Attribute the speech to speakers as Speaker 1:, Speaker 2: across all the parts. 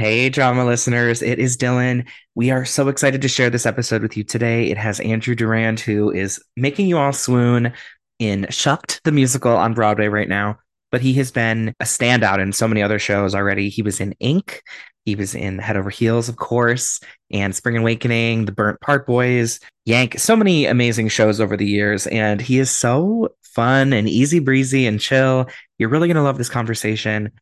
Speaker 1: Hey, drama listeners, it is Dylan. We are so excited to share this episode with you today. It has Andrew Durand, who is making you all swoon in Shucked, the musical on Broadway right now. But he has been a standout in so many other shows already. He was in Ink, he was in Head Over Heels, of course, and Spring Awakening, The Burnt Part Boys, Yank, so many amazing shows over the years. And he is so fun and easy breezy and chill. You're really going to love this conversation.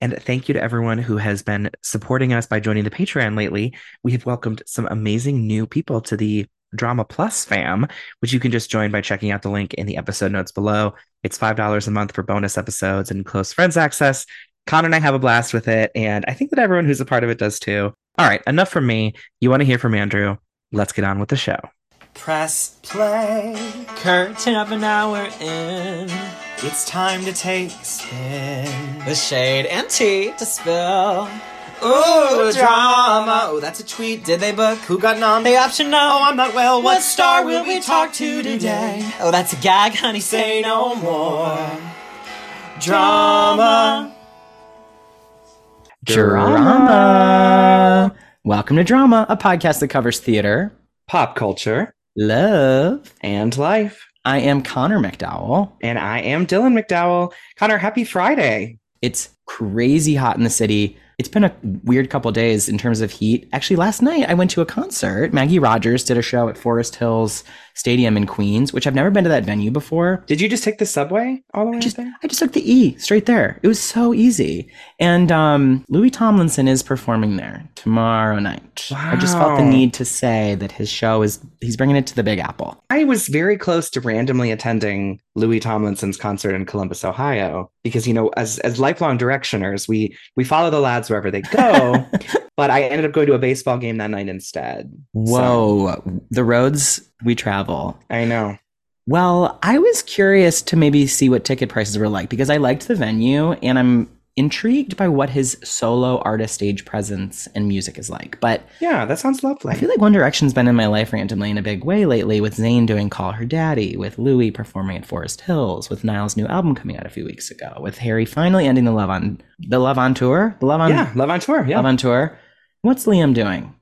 Speaker 1: And thank you to everyone who has been supporting us by joining the Patreon lately. We have welcomed some amazing new people to the Drama Plus fam, which you can just join by checking out the link in the episode notes below. It's $5 a month for bonus episodes and close friends access. Connor and I have a blast with it, and I think that everyone who's a part of it does too. All right, enough from me. You want to hear from Andrew? Let's get on with the show.
Speaker 2: Press play.
Speaker 3: Curtain of an hour in.
Speaker 2: It's time to take a spin.
Speaker 3: The shade and tea to spill.
Speaker 2: Ooh, drama. Oh, that's a tweet.
Speaker 3: Did they book?
Speaker 2: Who got nom?
Speaker 3: The option no.
Speaker 2: Oh, I'm not well. What star will we talk to today?
Speaker 3: Oh, that's a gag, honey.
Speaker 2: Say no more. Drama.
Speaker 3: Drama. Welcome to Drama, a podcast that covers theater,
Speaker 1: Pop culture
Speaker 3: love.
Speaker 1: and life.
Speaker 3: I am Connor MacDowell.
Speaker 1: And I am Dylan MacDowell. Connor, happy Friday.
Speaker 3: It's crazy hot in the city. It's been a weird couple days in terms of heat. Actually, last night I went to a concert. Maggie Rogers did a show at Forest Hills Stadium in Queens, which I've never been to that venue before.
Speaker 1: Did you just take the subway all the way
Speaker 3: I just,
Speaker 1: there?
Speaker 3: I just took the E straight there. It was so easy. And um, Louis Tomlinson is performing there tomorrow night. Wow. I just felt the need to say that his show is, he's bringing it to the Big Apple.
Speaker 1: I was very close to randomly attending Louis Tomlinson's concert in Columbus, Ohio, because you know, as as lifelong directioners, we we follow the lads wherever they go. but I ended up going to a baseball game that night instead.
Speaker 3: Whoa, the roads we travel.
Speaker 1: I know.
Speaker 3: Well, I was curious to maybe see what ticket prices were like because I liked the venue and I'm intrigued by what his solo artist stage presence and music is like. But
Speaker 1: Yeah, that sounds lovely.
Speaker 3: I feel like One Direction's been in my life randomly in a big way lately, with Zayn doing Call Her Daddy, with Louis performing at Forest Hills, with Niall's new album coming out a few weeks ago, with Harry finally ending the Love on the Love on tour, the Love on
Speaker 1: yeah, love on tour. Yeah.
Speaker 3: Love on tour. What's Liam doing?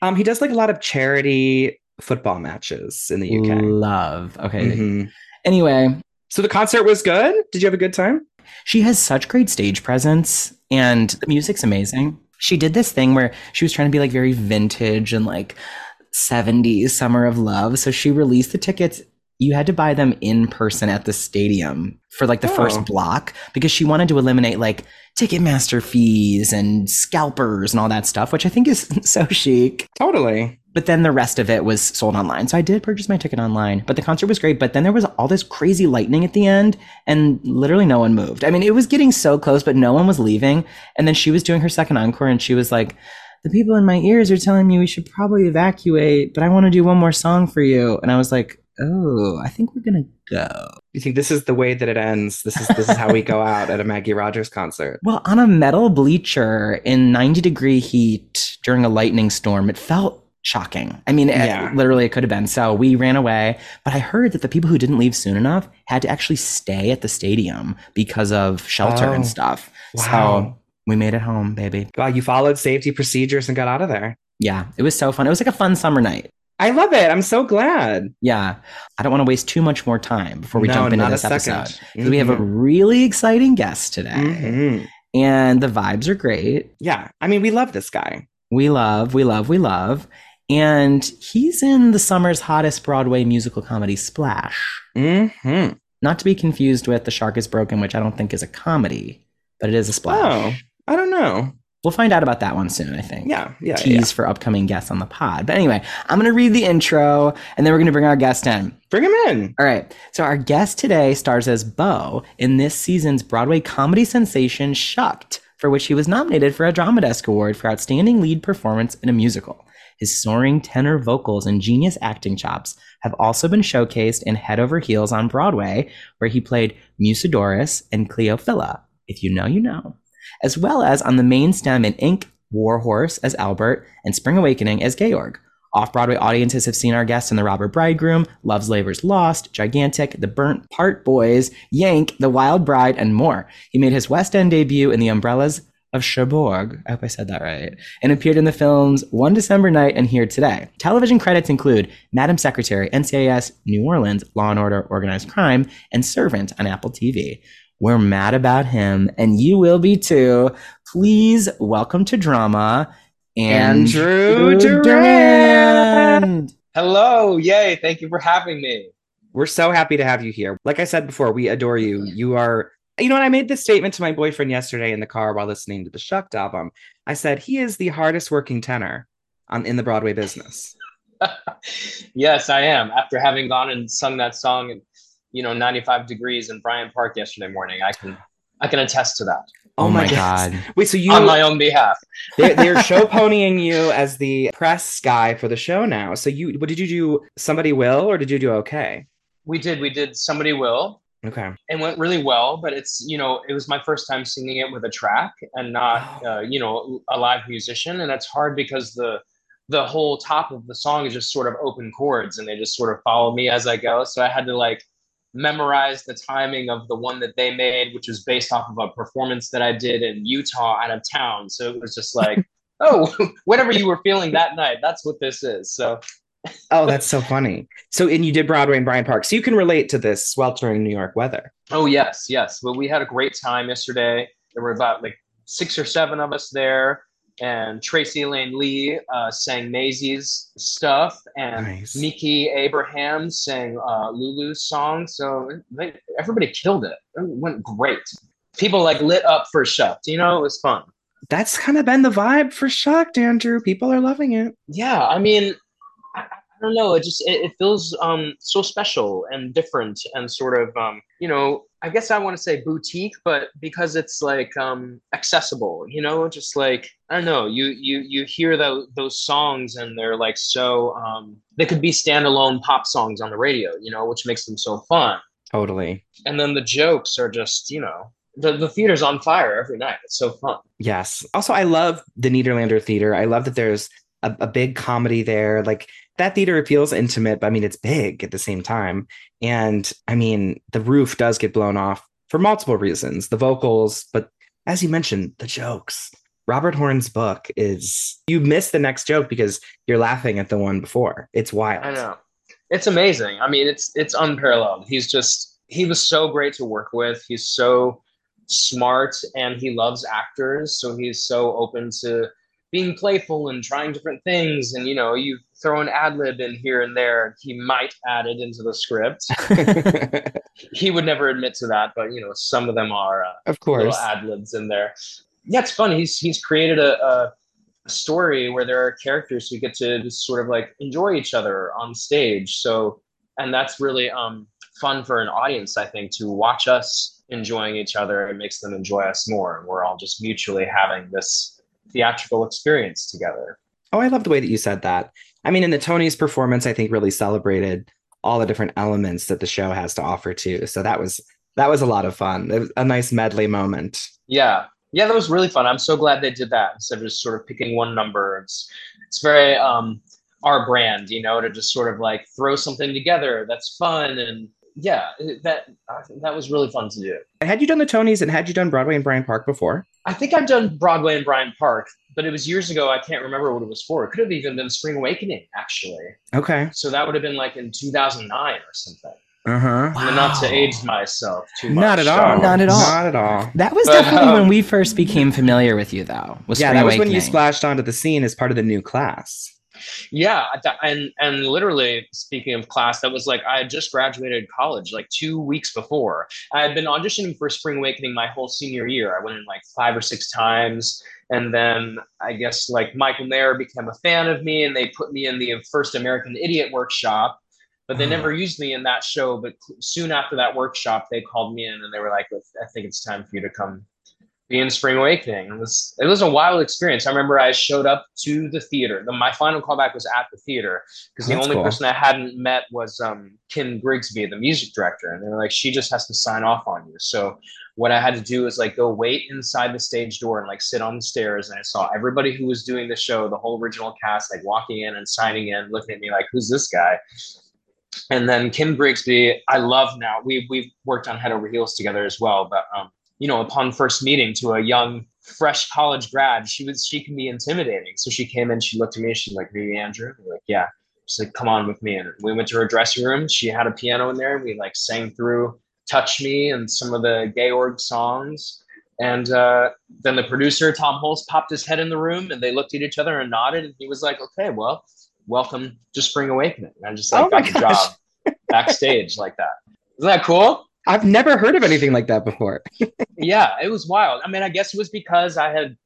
Speaker 1: um, he does like a lot of charity football matches in the UK.
Speaker 3: Love. Okay.
Speaker 1: Mhm.
Speaker 3: Anyway,
Speaker 1: So the concert was good. Did you have a good time?
Speaker 3: She has such great stage presence and the music's amazing. She did this thing where she was trying to be like very vintage and like 70s summer of love. So she released the tickets. You had to buy them in person at the stadium for like the
Speaker 1: Oh.
Speaker 3: first block because she wanted to eliminate like Ticketmaster fees and scalpers and all that stuff, which I think is so chic.
Speaker 1: Totally.
Speaker 3: But then the rest of it was sold online. So I did purchase my ticket online, but the concert was great. But then there was all this crazy lightning at the end, and literally no one moved. I mean, it was getting so close, but no one was leaving. And then she was doing her second encore, and she was like, The people in my ears are telling me we should probably evacuate, but I want to do one more song for you. And I was like, Oh, I think we're to go.
Speaker 1: You think this is the way that it ends? This is this is how we go out at a Maggie Rogers concert.
Speaker 3: Well, on a metal bleacher in 90 degree heat during a lightning storm, it felt shocking. I mean, it- literally, it could have been. So we ran away. But I heard that the people who didn't leave soon enough had to actually stay at the stadium because of shelter
Speaker 1: Oh.
Speaker 3: and stuff.
Speaker 1: Wow.
Speaker 3: So we made it home, baby.
Speaker 1: Wow, you followed safety procedures and got out of there.
Speaker 3: Yeah, it was so fun. It was like a fun summer night.
Speaker 1: I love it. I'm so glad.
Speaker 3: Yeah. I don't want to waste too much more time before we
Speaker 1: No,
Speaker 3: jump into this episode. 'Cause We have a really exciting guest today,
Speaker 1: Mhm.
Speaker 3: and the vibes are great.
Speaker 1: Yeah, I mean, we love this guy.
Speaker 3: We love, we love, we love. And he's in the summer's hottest Broadway musical comedy, Splash.
Speaker 1: hmm
Speaker 3: Not to be confused with The Shark is Broken, which I don't think is a comedy, but it is a splash.
Speaker 1: Oh, I don't know.
Speaker 3: We'll find out about that one soon, I think.
Speaker 1: Yeah, yeah,
Speaker 3: Tease
Speaker 1: yeah.
Speaker 3: for upcoming guests on the pod. But anyway, I'm going to read the intro and then we're going to bring our guest in.
Speaker 1: Bring him in.
Speaker 3: All right. So our guest today stars as Beau in this season's Broadway comedy sensation Shucked, for which he was nominated for a Drama Desk Award for Outstanding Lead Performance in a Musical. His soaring tenor vocals and genius acting chops have also been showcased in Head Over Heels on Broadway, where he played Musidorus and Cleophila. If you know, you know. As well as on the main stem in Ink, Warhorse as Albert, and Spring Awakening as Georg. Off Broadway audiences have seen our guest in The Robber Bridegroom, Love's Labor's Lost, Gigantic, The Burnt Part Boys, Yank, The Wild Bride, and more. He made his West End debut in The Umbrellas of Cherbourg. I hope I said that right. And appeared in the films One December Night and Here Today. Television credits include Madam Secretary, NCIS, New Orleans, Law and Order, Organized Crime, and Servant on Apple TV. We're mad about him, and you will be too. Please welcome to drama,
Speaker 1: Andrew
Speaker 3: Durand.
Speaker 1: Durand.
Speaker 4: Hello, yay! Thank you for having me.
Speaker 1: We're so happy to have you here. Like I said before, we adore you. You are, you know, and I made this statement to my boyfriend yesterday in the car while listening to the Shucked album. I said he is the hardest working tenor on in the Broadway business.
Speaker 4: yes, I am. After having gone and sung that song in, you know, 95 degrees in Bryant Park yesterday morning, I can I can attest to that
Speaker 3: Oh, my god.
Speaker 1: Wait, so you
Speaker 4: on my own behalf.
Speaker 1: they're, they're show ponying you as the press guy for the show now. So you, what did you do? Somebody will, or did you do okay?
Speaker 4: We did we did Somebody Will.
Speaker 1: Okay.
Speaker 4: It went really well, but it's you know it was my first time singing it with a track and not uh, you know a live musician, and it's hard because the the whole top of the song is just sort of open chords and they just sort of follow me as I go. So I had to like memorize the timing of the one that they made, which was based off of a performance that I did in Utah out of town. So it was just like, oh, whatever you were feeling that night, that's what this is. So
Speaker 1: Oh, that's so funny. So, and you did Broadway and Bryant Park, so you can relate to this sweltering New York weather.
Speaker 4: Oh yes, yes. Well, we had a great time yesterday. There were about like six or seven of us there, and Tracy Elaine Lee uh, sang Maisie's stuff, and
Speaker 1: Nice.
Speaker 4: Miki Abraham sang uh, Lulu's song. So they, everybody killed it. It went great. People like lit up for Shucked. You know, it was fun.
Speaker 1: That's kind of been the vibe for Shucked, Andrew. People are loving it.
Speaker 4: Yeah, I mean, don't know. It just it, it feels um so special and different and sort of um you know I guess I want to say boutique, but because it's like um accessible, you know, just like I don't know. You you you hear those those songs and they're like so um they could be standalone pop songs on the radio, you know, which makes them so fun.
Speaker 1: Totally.
Speaker 4: And then the jokes are just you know the the theater's on fire every night. It's so fun.
Speaker 1: Yes. Also, I love the Nederlander Theater. I love that there's a, a big comedy there. Like that theater feels intimate, but I mean, it's big at the same time. And I mean, the roof does get blown off for multiple reasons the vocals, but as you mentioned, the jokes. Robert Horn's book is you miss the next joke because you're laughing at the one before. It's wild.
Speaker 4: I know. It's amazing. I mean, it's it's unparalleled. He's just he was so great to work with. He's so smart and he loves actors, so he's so open to being playful and trying different things. And you know, you throw an ad lib in here and there, he might add it into the script. he would never admit to that, but you know, some of them are uh,
Speaker 1: of
Speaker 4: little
Speaker 1: course.
Speaker 4: ad libs in there. Yeah, it's fun. He's he's created a, a story where there are characters who get to just sort of like enjoy each other on stage. So, and that's really um, fun for an audience, I think, to watch us enjoying each other. It makes them enjoy us more, and we're all just mutually having this theatrical experience together.
Speaker 1: Oh, I love the way that you said that. I mean, in the Tony's performance, I think really celebrated all the different elements that the show has to offer too. So that was that was a lot of fun. It was a nice medley moment.
Speaker 4: Yeah, yeah, that was really fun. I'm so glad they did that instead of just sort of picking one number. It's it's very um, our brand, you know, to just sort of like throw something together that's fun and yeah, that that was really fun to do.
Speaker 1: Had you done the Tonys and had you done Broadway and Bryant Park before?
Speaker 4: I think I've done Broadway and Bryant Park, but it was years ago. I can't remember what it was for. It could have even been Spring Awakening, actually.
Speaker 1: Okay.
Speaker 4: So that would have been like in 2009 or something.
Speaker 1: Uh huh.
Speaker 4: And Not to age myself too much.
Speaker 1: Not at all.
Speaker 3: Not at all.
Speaker 1: Not at all.
Speaker 3: That was
Speaker 4: But,
Speaker 3: definitely
Speaker 4: um,
Speaker 3: when we first became familiar with you, though. Was
Speaker 1: yeah,
Speaker 3: Spring
Speaker 1: that was when you splashed onto the scene as part of the new class.
Speaker 4: Yeah, and and literally speaking of class, that was like I had just graduated college like two weeks before. I had been auditioning for Spring Awakening my whole senior year. I went in like five or six times, and then I guess like Michael Mayer became a fan of me, and they put me in the first American Idiot workshop. But they
Speaker 1: Oh.
Speaker 4: never used me in that show. But soon after that workshop, they called me in and they were like, "I think it's time for you to come be in Spring Awakening. It was it was a wild experience. I remember I showed up to the theater. The, my final callback was at the theater because the
Speaker 1: That's
Speaker 4: only
Speaker 1: cool.
Speaker 4: person I hadn't met was um, Kim Grigsby, the music director, and they were like, she just has to sign off on you. So what I had to do was like go wait inside the stage door and like sit on the stairs, and I saw everybody who was doing the show, the whole original cast, like walking in and signing in, looking at me like, who's this guy? And then Kim Grigsby, I love now. We we've worked on Head Over Heels together as well, but um, you know, upon first meeting to a young fresh college grad, she was she can be intimidating. So she came in, she looked at me, she's like, "Are you Andrew?" I'm like, "Yeah." She's like, "Come on with me." And we went to her dressing room. She had a piano in there. We like sang through "Touch Me" and some of the Georg songs. And uh, then the producer Tom Hulce popped his head in the room, and they looked at each other and nodded. And he was like, "Okay, well, welcome to Spring Awakening." And I just like
Speaker 1: Oh
Speaker 4: got the
Speaker 1: gosh.
Speaker 4: job backstage like that. Isn't that cool?
Speaker 1: I've never heard of anything like that before.
Speaker 4: yeah, it was wild. I mean, I guess it was because I had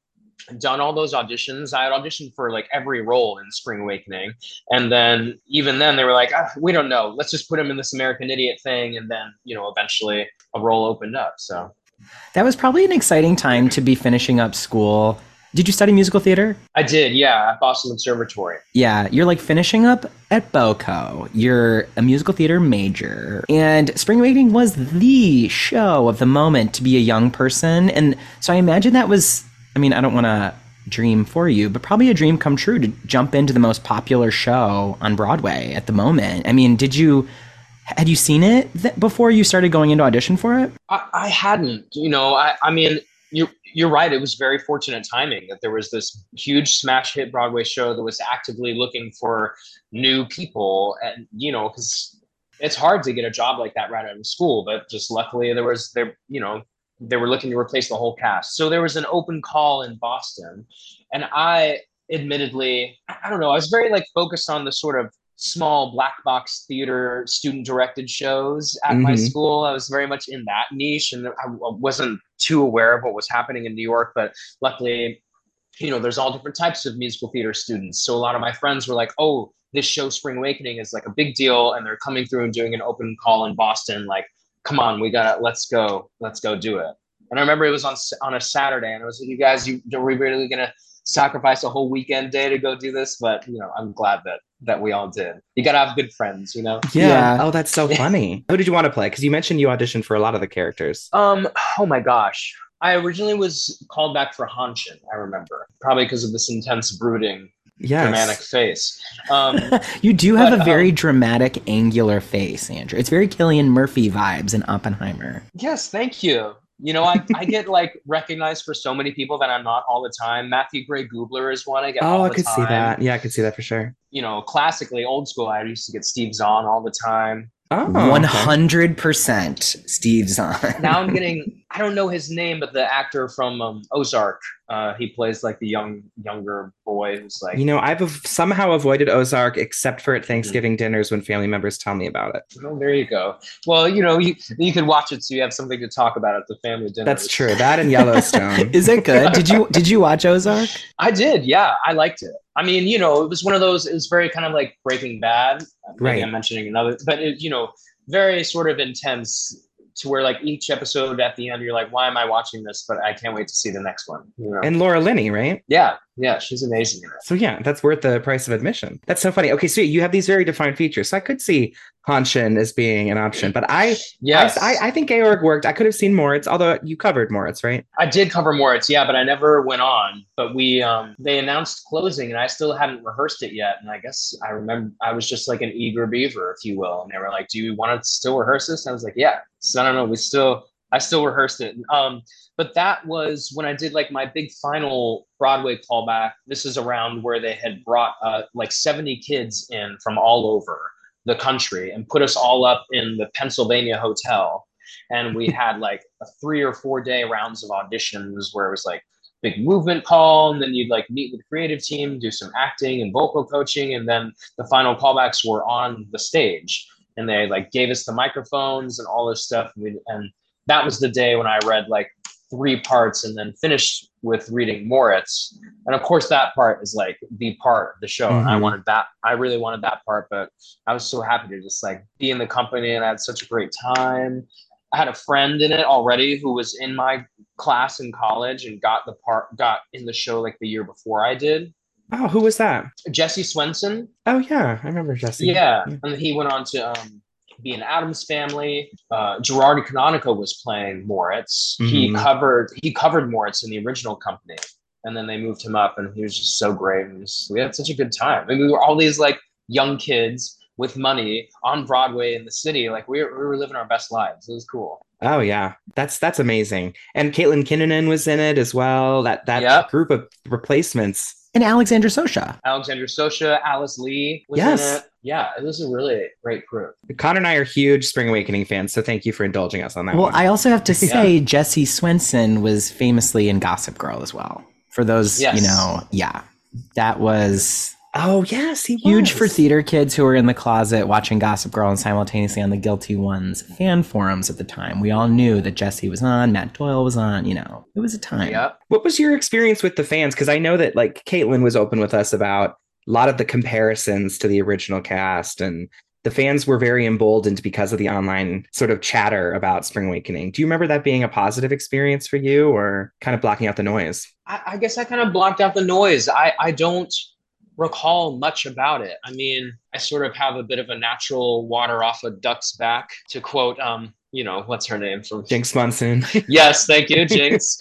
Speaker 4: done all those auditions. I had auditioned for like every role in Spring Awakening, and then even then they were like, ah, "We don't know. Let's just put him in this American Idiot thing." And then you know, eventually a role opened up. So
Speaker 3: That was probably an exciting time to be finishing up school. Did you study musical theater?
Speaker 4: I did, yeah, at Boston Conservatory.
Speaker 3: Yeah, you're like finishing up at BOCO. You're a musical theater major. And Spring Awakening was the show of the moment to be a young person. And so I imagine that was, I mean, I don't want to dream for you, but probably a dream come true to jump into the most popular show on Broadway at the moment. I mean, did you, had you seen it th- before you started going into audition for it?
Speaker 4: I, I hadn't, you know, I, I mean, you're right. It was very fortunate timing that there was this huge smash hit Broadway show that was actively looking for new people, and you know, because it's hard to get a job like that right out of school. But just luckily, there was there, you know, they were looking to replace the whole cast. So there was an open call in Boston, and I admittedly, I don't know, I was very like focused on the sort of small black box theater student directed shows at my
Speaker 1: Mhm.
Speaker 4: school. I was very much in that niche and I wasn't too aware of what was happening in New York, but luckily, you know, there's all different types of musical theater students. So a lot of my friends were like, oh, this show Spring Awakening is like a big deal and they're coming through and doing an open call in Boston. Like, come on, we got to let's go. Let's go do it. And I remember it was on on a Saturday and I was like, you guys, you are we really going to sacrifice a whole weekend day to go do this? But, you know, I'm glad that that we all did. You got to have good friends, you know?
Speaker 1: Yeah.
Speaker 3: Yeah.
Speaker 1: Oh, that's so funny. Who did you want to play? Because you mentioned you auditioned for a lot of the characters.
Speaker 4: Um, oh my gosh. I originally was called back for Hanschen, I remember. Probably because of this intense brooding
Speaker 1: Yes.
Speaker 4: dramatic face. Um
Speaker 3: You do have
Speaker 4: But,
Speaker 3: a very
Speaker 4: um,
Speaker 3: dramatic, angular face, Andrew. It's very Cillian Murphy vibes in Oppenheimer.
Speaker 4: yes, thank you. You know, I, I get like recognized for so many people that I'm not all the time. Matthew Gray Gubler is one I get.
Speaker 1: Oh,
Speaker 4: all
Speaker 1: I
Speaker 4: the
Speaker 1: could see that. Yeah, I could see that for sure.
Speaker 4: You know, classically old school, I used to get Steve Zahn all the time.
Speaker 1: Oh,
Speaker 3: One hundred percent Steve Zahn.
Speaker 4: Now I'm getting I don't know his name, but the actor from um, Ozark, uh, he plays like the young younger boy who's like
Speaker 1: You know, I've av- somehow avoided Ozark except for at Thanksgiving dinners when family members tell me about it.
Speaker 4: Oh, there you go. Well, you know, you you could watch it so you have something to talk about at the family dinner.
Speaker 1: That's true. That and Yellowstone.
Speaker 3: Is it good? Did you did you watch Ozark?
Speaker 4: I did, yeah. I liked it. I mean, you know, it was one of those. It was very kind of like Breaking Bad. Maybe
Speaker 1: Right.
Speaker 4: I'm mentioning another, but it, you know, very sort of intense to where like each episode at the end you're like, why am I watching this? But I can't wait to see the next one. You know?
Speaker 1: and Laura Linney, right?
Speaker 4: yeah, yeah, she's amazing.
Speaker 1: So yeah, that's worth the price of admission. That's so funny. Okay, so you have these very defined features. So I could see Hanschen as being an option, but I,
Speaker 4: Yes,
Speaker 1: I, I, think Georg worked. I could have seen Moritz, although you covered Moritz, right?
Speaker 4: I did cover Moritz, yeah, but I never went on. But we um they announced closing and I still hadn't rehearsed it yet. And I guess I remember I was just like an eager beaver, if you will. And they were like, Do you want to still rehearse this? And I was like, Yeah. So I don't know. We still I still rehearsed it. Um, but that was when I did like my big final Broadway callback. This is around where they had brought uh, like 70 kids in from all over the country and put us all up in the Pennsylvania hotel. And we had like a three or four day rounds of auditions where it was like big movement call. And then you'd like meet with the creative team do some acting and vocal coaching. And then the final callbacks were on the stage. And they like gave us the microphones and all this stuff. And, we, and that was the day when i read like three parts and then finished with reading moritz and of course that part is like the part of the show and i
Speaker 1: Mhm.
Speaker 4: wanted that i really wanted that part but i was so happy to just like be in the company and i had such a great time I had a friend in it already who was in my class in college and got the part got in the show like the year before I did.
Speaker 1: Oh, who was that? Jesse
Speaker 4: Jesse Swenson.
Speaker 1: Oh yeah, I remember Jesse.
Speaker 4: Yeah.
Speaker 1: Yeah.
Speaker 4: And he went on to um, be an Addams Family. Uh, Gerard Canonico was playing Moritz. He
Speaker 1: Mhm.
Speaker 4: covered he covered Moritz in the original company. And then they moved him up and he was just so great. And just, we had such a good time. I mean, we were all these like young kids with money on Broadway in the city. Like we were, we were living our best lives. It was cool.
Speaker 1: Oh yeah, that's that's amazing. And Caitlin Kinnunen was in it as well. That that
Speaker 4: Yep.
Speaker 1: group of replacements.
Speaker 3: And Alexandra Socha.
Speaker 4: Alexandra Socha, Alice Lee was
Speaker 1: Yes.
Speaker 4: in it. Yeah, it was a really great crew.
Speaker 1: Connor and I are huge Spring Awakening fans, so thank you for indulging us on that
Speaker 3: Well,
Speaker 1: one.
Speaker 3: I also have to say Jesse Swenson was famously in Gossip Girl as well. For those,
Speaker 4: Yes.
Speaker 3: you know, yeah. That was
Speaker 1: oh yes, he
Speaker 3: huge
Speaker 1: was.
Speaker 3: for theater kids who were in the closet watching Gossip Girl and simultaneously on the Guilty Ones fan forums at the time. We all knew that Jesse was on, Matt Doyle was on, you know. It was a time.
Speaker 4: Yep.
Speaker 1: What was your experience with the fans? Because I know that like Caitlin was open with us about a lot of the comparisons to the original cast, and the fans were very emboldened because of the online sort of chatter about Spring Awakening. Do you remember that being a positive experience for you, or kind of blocking out the noise?
Speaker 4: I, I guess I kind of blocked out the noise. I, I don't recall much about it. I mean, I sort of have a bit of a natural water off a duck's back, to quote, um, you know, what's her name from
Speaker 1: Jinkx Monsoon.
Speaker 4: Yes, thank you, Jinkx.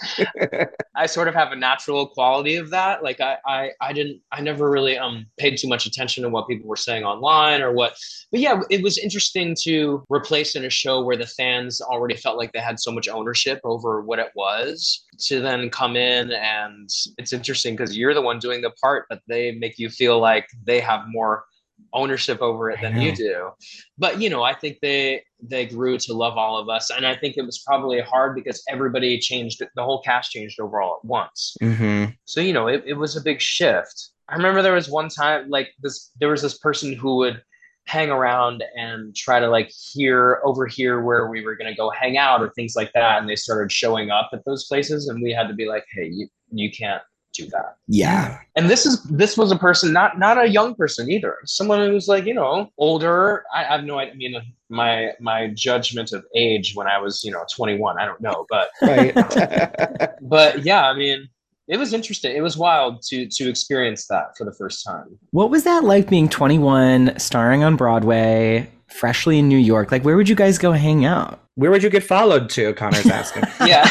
Speaker 4: I sort of have a natural quality of that. Like I, I, I didn't, I never really um paid too much attention to what people were saying online or what. But yeah, it was interesting to replace in a show where the fans already felt like they had so much ownership over what it was to then come in and it's interesting because you're the one doing the part, but they make you feel like they have more ownership over it than you do. But you know i think they they grew to love all of us. And i think it was probably hard because everybody changed the whole cast changed overall at once.
Speaker 1: Hmm
Speaker 4: so you know it, it was a big shift. I remember there was one time like this there was this person who would hang around and try to like hear over here where we were going to go hang out or things like that. And they started showing up at those places. And we had to be like hey you, you can't do that
Speaker 3: Yeah.
Speaker 4: and this is this was a person not not a young person either someone who's like you know older i, I have no idea i mean my my judgment of age when i was you know 21 i don't know but
Speaker 1: Right.
Speaker 4: but yeah i mean it was interesting it was wild to to experience that for the first time
Speaker 3: What was that like being 21, starring on Broadway, freshly in New York? Like, where would you guys go hang out?
Speaker 1: Where would you get followed to? Connor's asking.
Speaker 4: yeah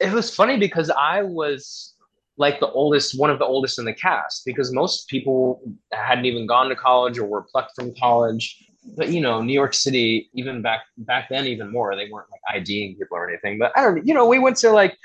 Speaker 4: it was funny because I was like the oldest, one of the oldest in the cast, because most people hadn't even gone to college or were plucked from college. But you know, New York City, even back back then, even more, they weren't like IDing people or anything. But I don't, you know, we went to like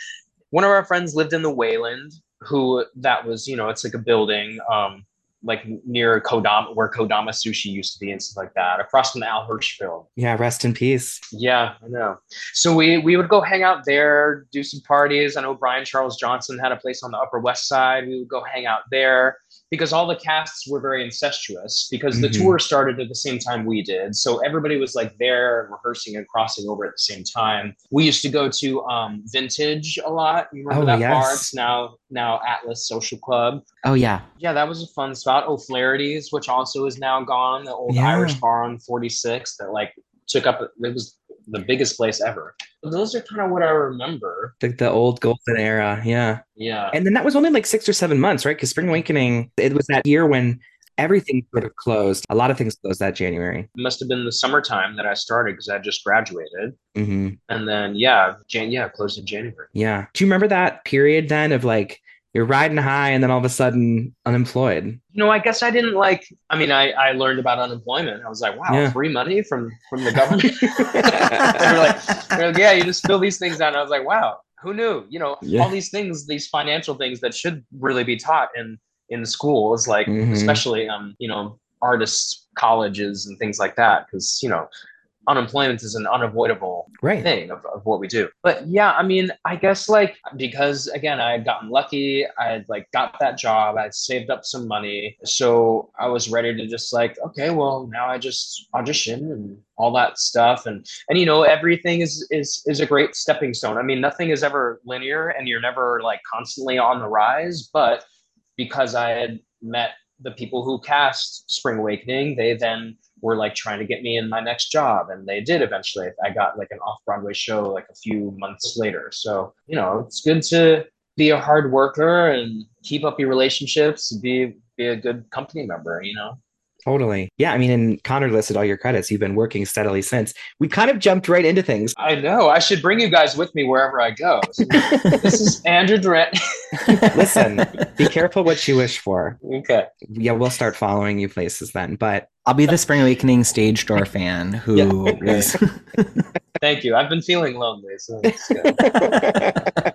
Speaker 4: one of our friends lived in the Wayland, who that was, you know, it's like a building, um, like near Kodama, where Kodama Sushi used to be and stuff like that, across from the Al Hirschfeld.
Speaker 1: yeah, rest in peace.
Speaker 4: Yeah, I know. So we we would go hang out there, do some parties. I know Brian Charles Johnson had a place on the Upper West Side. We would go hang out there because all the casts were very incestuous because the
Speaker 1: Mhm.
Speaker 4: tour started at the same time we did. So everybody was like there and rehearsing and crossing over at the same time. We used to go to um, Vintage a lot. You remember
Speaker 1: Oh,
Speaker 4: that bar? It's now now Atlas Social Club.
Speaker 3: oh, yeah.
Speaker 4: Yeah, that was a fun spot. Oh, O'Flaherty's, which also is now gone, the old
Speaker 1: Yeah.
Speaker 4: Irish bar on 46 that like took up it was the biggest place ever. Those are kind of what I remember.
Speaker 1: The, the old golden era. Yeah.
Speaker 4: Yeah.
Speaker 1: And then that was only like six or seven months, right? Because Spring Awakening, it was that year when everything sort of closed. A lot of things closed that January.
Speaker 4: It must have been the summertime that I started because I just graduated.
Speaker 1: hmm
Speaker 4: And then yeah, Jan yeah, closed in January.
Speaker 1: Yeah. Do you remember that period then of like you're riding high and then all of a sudden unemployed?
Speaker 4: You know, I guess I didn't like I mean I, I learned about unemployment. I was like, wow,
Speaker 1: Yeah.
Speaker 4: free money from from the government. they're like, they're like, yeah, you just fill these things out. And I was like, wow, who knew? You know,
Speaker 1: Yeah.
Speaker 4: all these things, these financial things that should really be taught in in schools, like
Speaker 1: Mhm.
Speaker 4: especially um, you know, artists colleges and things like that, because you know, unemployment is an unavoidable
Speaker 1: Right.
Speaker 4: thing of, of what we do. But yeah, I mean, I guess like because again, I had gotten lucky, I had like got that job, I had saved up some money. So I was ready to just like, okay, well now I just audition and all that stuff. And and you know, everything is is is a great stepping stone. I mean, nothing is ever linear and you're never like constantly on the rise, but because I had met the people who cast Spring Awakening, they then were like trying to get me in my next job and they did eventually. I got like an off-broadway show like a few months later. So you know it's good to be a hard worker and keep up your relationships be be a good company member you know
Speaker 1: Totally. Yeah. I mean, and Connor listed all your credits. You've been working steadily since. We kind of jumped right into things.
Speaker 4: I know. I should bring you guys with me wherever I go. this is Andrew Durand.
Speaker 1: Listen, be careful what you wish for.
Speaker 4: okay.
Speaker 1: Yeah, we'll start following you places then. But
Speaker 3: I'll be the Spring Awakening stage door fan who
Speaker 1: Yeah.
Speaker 3: was.
Speaker 4: Thank you. I've been feeling lonely, so it's good.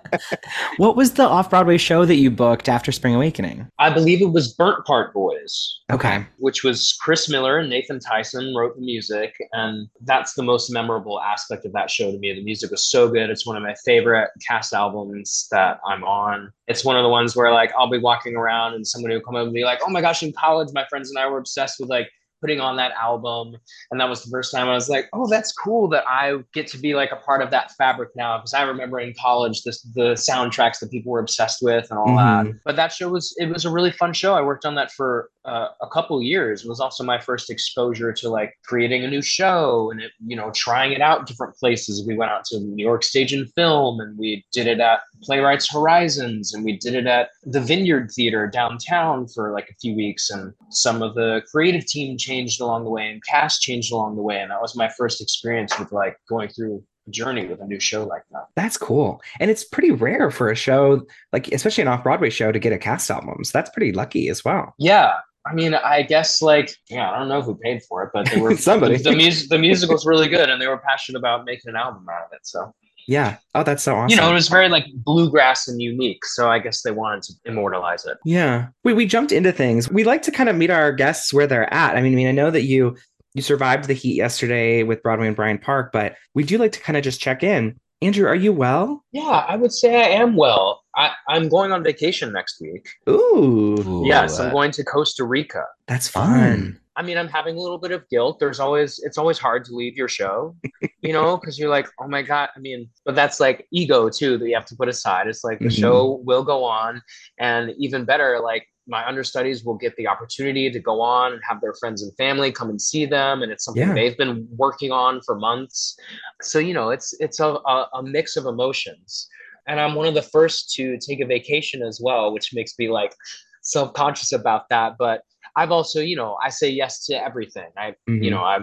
Speaker 3: What was the off Broadway show that you booked after Spring Awakening?
Speaker 4: I believe it was Burnt Part Boys.
Speaker 1: okay.
Speaker 4: which was Chris Miller and Nathan Tysen wrote the music. And that's the most memorable aspect of that show to me. The music was so good. It's one of my favorite cast albums that I'm on. It's one of the ones where like I'll be walking around and someone will come up and be like, oh my gosh, in college, my friends and I were obsessed with like putting on that album. And that was the first time I was like, oh, that's cool that I get to be like a part of that fabric now. Because I remember in college this the soundtracks that people were obsessed with and all that. But that show was it was a really fun show. I worked on that for uh, a couple years. It was also my first exposure to like creating a new show and it, you know trying it out in different places. We went out to New York Stage and Film, and we did it at Playwrights Horizons, and we did it at the Vineyard Theater downtown for like a few weeks. And some of the creative team changed along the way, and cast changed along the way. And that was my first experience with like going through a journey with a new show like that.
Speaker 1: That's cool. And it's pretty rare for a show, like especially an off-Broadway show, to get a cast album. So that's pretty lucky as well.
Speaker 4: Yeah. I mean, I guess like yeah, I don't know who paid for it, but they were
Speaker 1: Somebody.
Speaker 4: The, the music, the musical's really good, and they were passionate about making an album out of it. So
Speaker 1: Yeah. Oh, that's so awesome.
Speaker 4: you know, it was very like bluegrass and unique. So I guess they wanted to immortalize it.
Speaker 1: Yeah. We we jumped into things. We like to kind of meet our guests where they're at. I mean, I mean, I know that you you survived the heat yesterday with Broadway and Bryant Park, but we do like to kind of just check in. Andrew, are you well?
Speaker 4: Yeah, I would say I am well. I, I'm going on vacation next week.
Speaker 1: Ooh,
Speaker 4: yes, I'm
Speaker 3: uh,
Speaker 4: going to Costa Rica.
Speaker 1: that's fun.
Speaker 4: I mean, I'm having a little bit of guilt. There's always, it's always hard to leave your show, you know, because you're like, oh my God. I mean, but that's like ego too that you have to put aside. It's like the
Speaker 1: Mhm.
Speaker 4: show will go on. And even better, like my understudies will get the opportunity to go on and have their friends and family come and see them. And it's something
Speaker 1: Yeah.
Speaker 4: they've been working on for months. So, you know, it's, it's a, a, a mix of emotions. And I'm one of the first to take a vacation as well, which makes me like self conscious about that. But I've also, you know, I say yes to everything. I,
Speaker 1: Mhm.
Speaker 4: you know, I,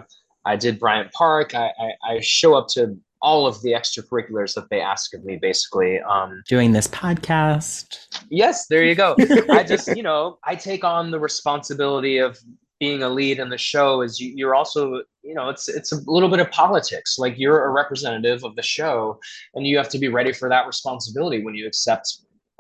Speaker 4: I did Bryant Park. I, I, I show up to all of the extracurriculars that they ask of me, basically. Um,
Speaker 3: Doing this podcast.
Speaker 4: yes, there you go. I just, you know, I take on the responsibility of being a lead in the show. Is you, you're also, you know, it's it's a little bit of politics. Like you're a representative of the show, and you have to be ready for that responsibility when you accept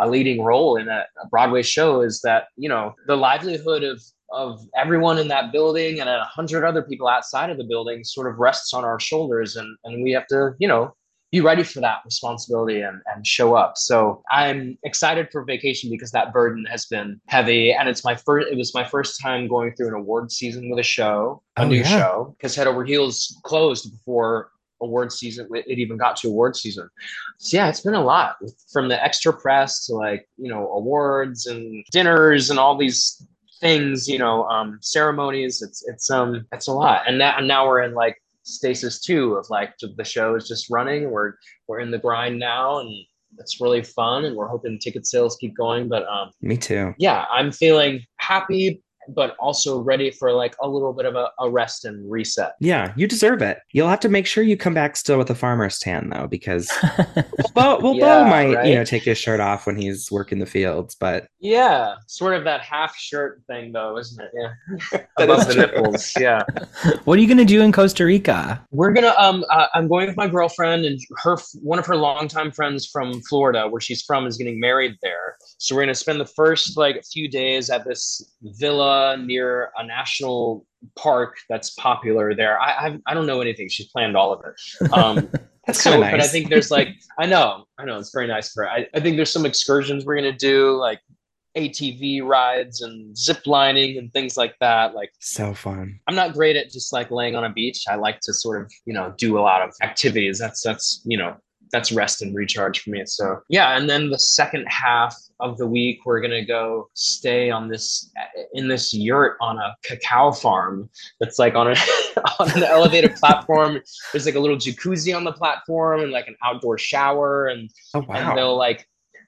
Speaker 4: a leading role in a, a Broadway show. Is that you know the livelihood of of everyone in that building and a hundred other people outside of the building sort of rests on our shoulders, and and we have to, you know, be ready for that responsibility and, and show up. So I'm excited for vacation because that burden has been heavy. And it's my first it was my first time going through an award season with a show, a
Speaker 1: Oh,
Speaker 4: new
Speaker 1: yeah.
Speaker 4: show, because Head Over Heels closed before award season it even got to award season. So yeah, it's been a lot from the extra press to like, you know, awards and dinners and all these things, you know, um ceremonies. It's it's um it's a lot. And now and now we're in like stasis two of like the show is just running. We're we're in the grind now and it's really fun and we're hoping ticket sales keep going. But um
Speaker 1: Me too.
Speaker 4: yeah, I'm feeling happy but also ready for like a little bit of a, a rest and reset.
Speaker 1: Yeah, you deserve it. You'll have to make sure you come back still with a farmer's tan though, because well, Beau, well,
Speaker 4: Yeah,
Speaker 1: Beau might,
Speaker 4: right?
Speaker 1: you know, take his shirt off when he's working the fields, but
Speaker 4: Yeah, sort of that half shirt thing though, isn't it? Yeah.
Speaker 1: That
Speaker 4: Above
Speaker 1: is
Speaker 4: the
Speaker 1: true.
Speaker 4: nipples. Yeah.
Speaker 3: what are you going to do in Costa Rica?
Speaker 4: We're gonna. Um, uh, I'm going with my girlfriend and her. One of her longtime friends from Florida, where she's from, is getting married there. So we're gonna spend the first like a few days at this villa near a national park that's popular there. I I've, I don't know anything. She's planned all of it. Um,
Speaker 1: that's
Speaker 4: so,
Speaker 1: kind of nice.
Speaker 4: but I think there's like I know, I know it's very nice for her. I, I think there's some excursions we're gonna do, like ATV rides and zip lining and things like that. Like
Speaker 1: so fun.
Speaker 4: I'm not great at just like laying on a beach. I like to sort of, you know, do a lot of activities. That's that's, you know, that's rest and recharge for me. So yeah, and then the second half of the week we're gonna go stay on this in this yurt on a cacao farm that's like on a on an elevated platform. There's like a little jacuzzi on the platform and like an outdoor shower and
Speaker 1: Oh
Speaker 4: and they'll like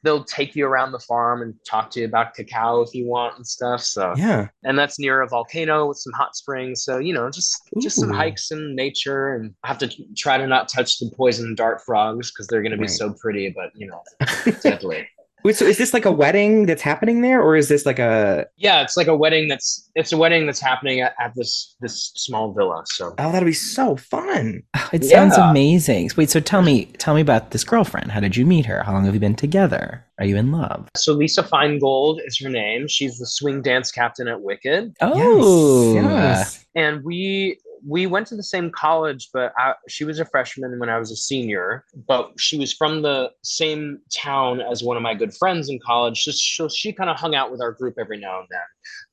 Speaker 4: they'll take you around the farm and talk to you about cacao if you want and stuff. So
Speaker 1: Yeah.
Speaker 4: and that's near a volcano with some hot springs. So you know, just just some hikes in nature, and I have to try to not touch the poison dart frogs because they're going to be
Speaker 1: Right.
Speaker 4: so pretty, but you know, deadly.
Speaker 1: Wait, so is this like a wedding that's happening there, or is this like a?
Speaker 4: yeah, it's like a wedding that's it's a wedding that's happening at, at this this small villa. So
Speaker 1: Oh, that'll be so fun.
Speaker 3: It sounds amazing. Wait, so tell me, tell me about this girlfriend. How did you meet her? How long have you been together? Are you in love?
Speaker 4: so Lisa Finegold is her name. She's the swing dance captain at Wicked,
Speaker 3: Oh,
Speaker 1: yes, yes.
Speaker 4: and we we went to the same college, but I, she was a freshman when I was a senior. But she was from the same town as one of my good friends in college. Just so she kind of hung out with our group every now and then.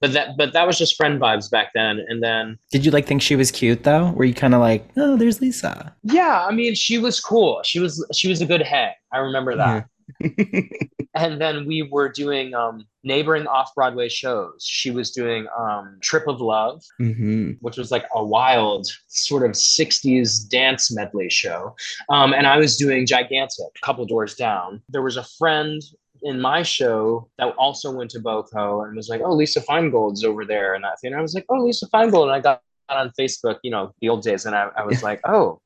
Speaker 4: But that but that was just friend vibes back then. And then
Speaker 3: Did you like think she was cute though? Were you kind of like, oh, there's Lisa?
Speaker 4: yeah, I mean she was cool. She was she was a good head. I remember that. Mm-hmm. and then we were doing um neighboring off-broadway shows. She was doing um trip of love
Speaker 1: hmm
Speaker 4: which was like a wild sort of 60s dance medley show. Um and i was doing gigantic a couple doors down. There was a friend in my show that also went to boco and was like oh lisa finegold's over there. And and i was like oh lisa finegold. And i got on facebook you know the old days. And i, I was like oh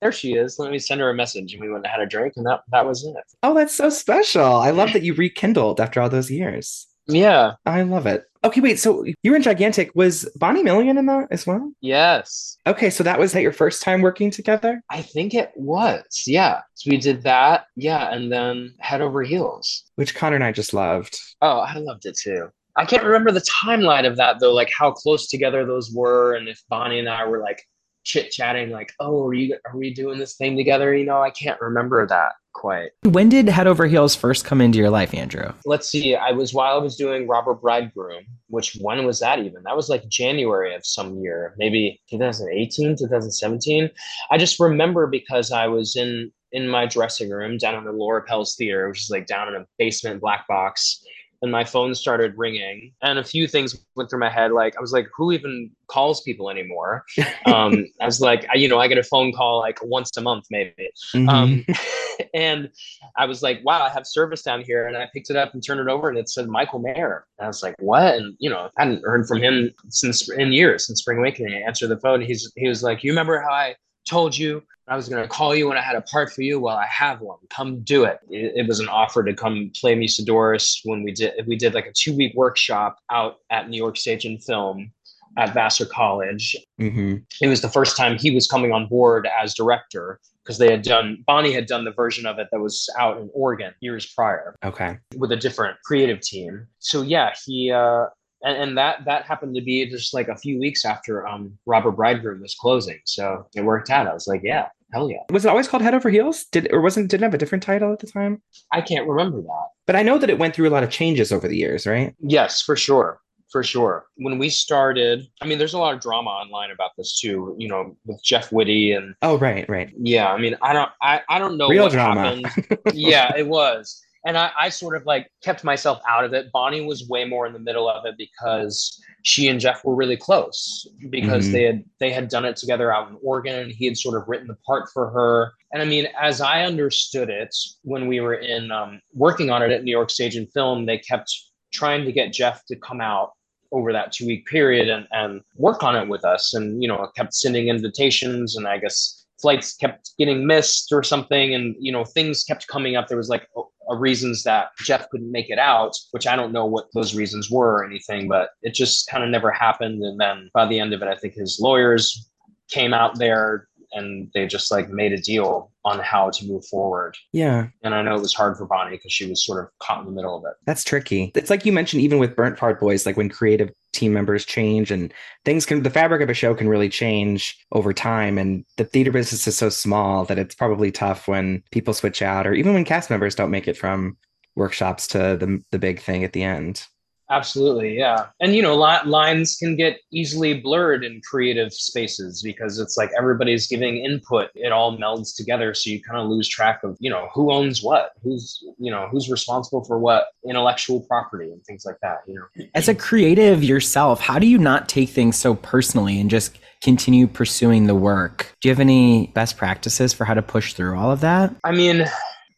Speaker 4: there she is let me send her a message and we went and had a drink and that that was it
Speaker 1: Oh, that's so special. I love that you rekindled after all those years.
Speaker 4: yeah
Speaker 1: I love it. Okay, wait. So you were in Gigantic. Was Bonnie Milligan in that as well?
Speaker 4: yes
Speaker 1: Okay, so that was that your first time working together?
Speaker 4: I think it was. Yeah. So we did that. Yeah. And then Head Over Heels.
Speaker 1: Which Connor and I just loved.
Speaker 4: Oh, I loved it too. I can't remember the timeline of that though, like how close together those were, and if Bonnie and I were like chit chatting, like, "Oh, are you are we doing this thing together?" You know, I can't remember that quite.
Speaker 3: When did Head Over Heels first come into your life, Andrew?
Speaker 4: Let's see. I was while I was doing Robber Bridegroom, which when was that even? That was like January of some year, maybe 2018, 2017. I just remember because I was in in my dressing room down in the Laura Pels Theater, which is like down in a basement black box. And my phone started ringing, and a few things went through my head. Like I was like, "Who even calls people anymore?" Um, I was like, I, "You know, I get a phone call like once a month, maybe."
Speaker 1: Mhm.
Speaker 4: Um, and I was like, wow, I have service down here. And I picked it up and turned it over and it said Michael Mayer. And I was like, what? And, you know, I hadn't heard from him since in years, since Spring Awakening. I answered the phone. He's, he was like, you remember how I told you I was going to call you when I had a part for you? Well, I have one. Come do it. it. It was an offer to come play Musidorus when we did, we did like a two week workshop out at New York Stage and Film at Vassar College
Speaker 1: Mhm.
Speaker 4: it was the first time he was coming on board as director because they had done Bonnie had done the version of it that was out in Oregon years prior
Speaker 1: Okay.
Speaker 4: with a different creative team. So yeah, he uh and, and that that happened to be just like a few weeks after um Robber Bridegroom was closing. So it worked out. I was like, yeah, hell yeah.
Speaker 1: Was it always called Head Over Heels? Did or wasn't didn't it have a different title at the time?
Speaker 4: I can't remember that.
Speaker 1: But I know that it went through a lot of changes over the years, right?
Speaker 4: Yes, for sure. For sure. When we started, I mean, there's a lot of drama online about this too, you know, with Jeff Whitty and
Speaker 1: Oh, right, right.
Speaker 4: yeah, I mean, I don't I, I don't know
Speaker 1: Real
Speaker 4: what
Speaker 1: drama.
Speaker 4: happened. yeah, it was. And I, I sort of like kept myself out of it. Bonnie was way more in the middle of it because she and Jeff were really close because
Speaker 1: Mhm.
Speaker 4: they had they had done it together out in Oregon and he had sort of written the part for her. And I mean, as I understood it, when we were in um, working on it at New York Stage and Film, they kept trying to get Jeff to come out over that two week period and, and work on it with us and you know kept sending invitations and i guess flights kept getting missed or something and you know things kept coming up there was like Uh, reasons that jeff couldn't make it out which i don't know what those reasons were or anything but it just kind of never happened. And then by the end of it i think his lawyers came out there and they just like made a deal on how to move forward
Speaker 1: Yeah,
Speaker 4: and i know it was hard for bonnie because she was sort of caught in the middle of it
Speaker 1: that's tricky. It's like you mentioned, even with Burnt Part Boys, like when creative team members change and things can, the fabric of a show can really change over time. And the theater business is so small that it's probably tough when people switch out or even when cast members don't make it from workshops to the, the big thing at the end.
Speaker 4: Absolutely, yeah. And you know, li- lines can get easily blurred in creative spaces because it's like everybody's giving input. It all melds together, so you kind of lose track of you know who owns what, who's you know who's responsible for what intellectual property and things like that. You know,
Speaker 3: As a creative yourself, how do you not take things so personally and just continue pursuing the work? Do you have any best practices for how to push through all of that?
Speaker 4: I mean,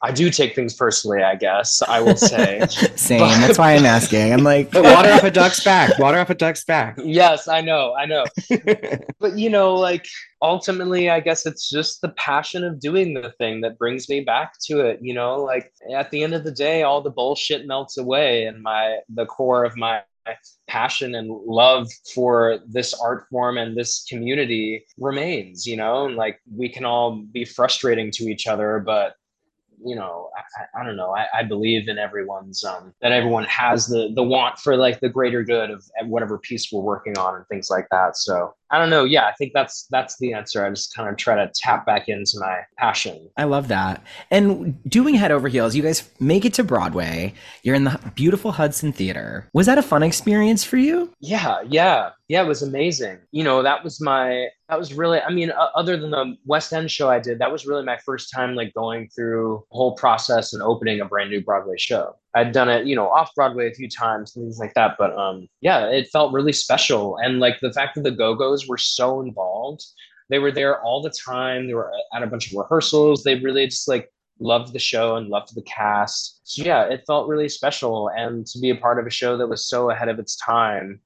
Speaker 4: I do take things personally, I guess I will say.
Speaker 3: Same. That's why I'm asking. I'm like,
Speaker 1: water off a duck's back. Water off a duck's back.
Speaker 4: yes, I know, I know. but you know, like ultimately, I guess it's just the passion of doing the thing that brings me back to it. You know, like at the end of the day, all the bullshit melts away, and my the core of my passion and love for this art form and this community remains you know and like we can all be frustrating to each other but you know i, I don't know I, I believe in everyone's um that everyone has the the want for like the greater good of whatever piece we're working on and things like that so i don't know yeah i think that's that's the answer i just kind of try to tap back into my passion
Speaker 3: I love that. And doing Head Over Heels, you guys make it to Broadway. You're in the beautiful Hudson Theater. Was that a fun experience for you?
Speaker 4: Yeah, yeah, yeah. It was amazing. You know, that was my. That was really. I mean, uh, other than the West End show I did, that was really my first time like going through the whole process and opening a brand new Broadway show. I'd done it, you know, off Broadway a few times, things like that. But um, yeah, it felt really special, and like the fact that the Go Go's were so involved. They were there all the time. They were at a bunch of rehearsals. They really just like loved the show and loved the cast. So yeah, it felt really special, and to be a part of a show that was so ahead of its time.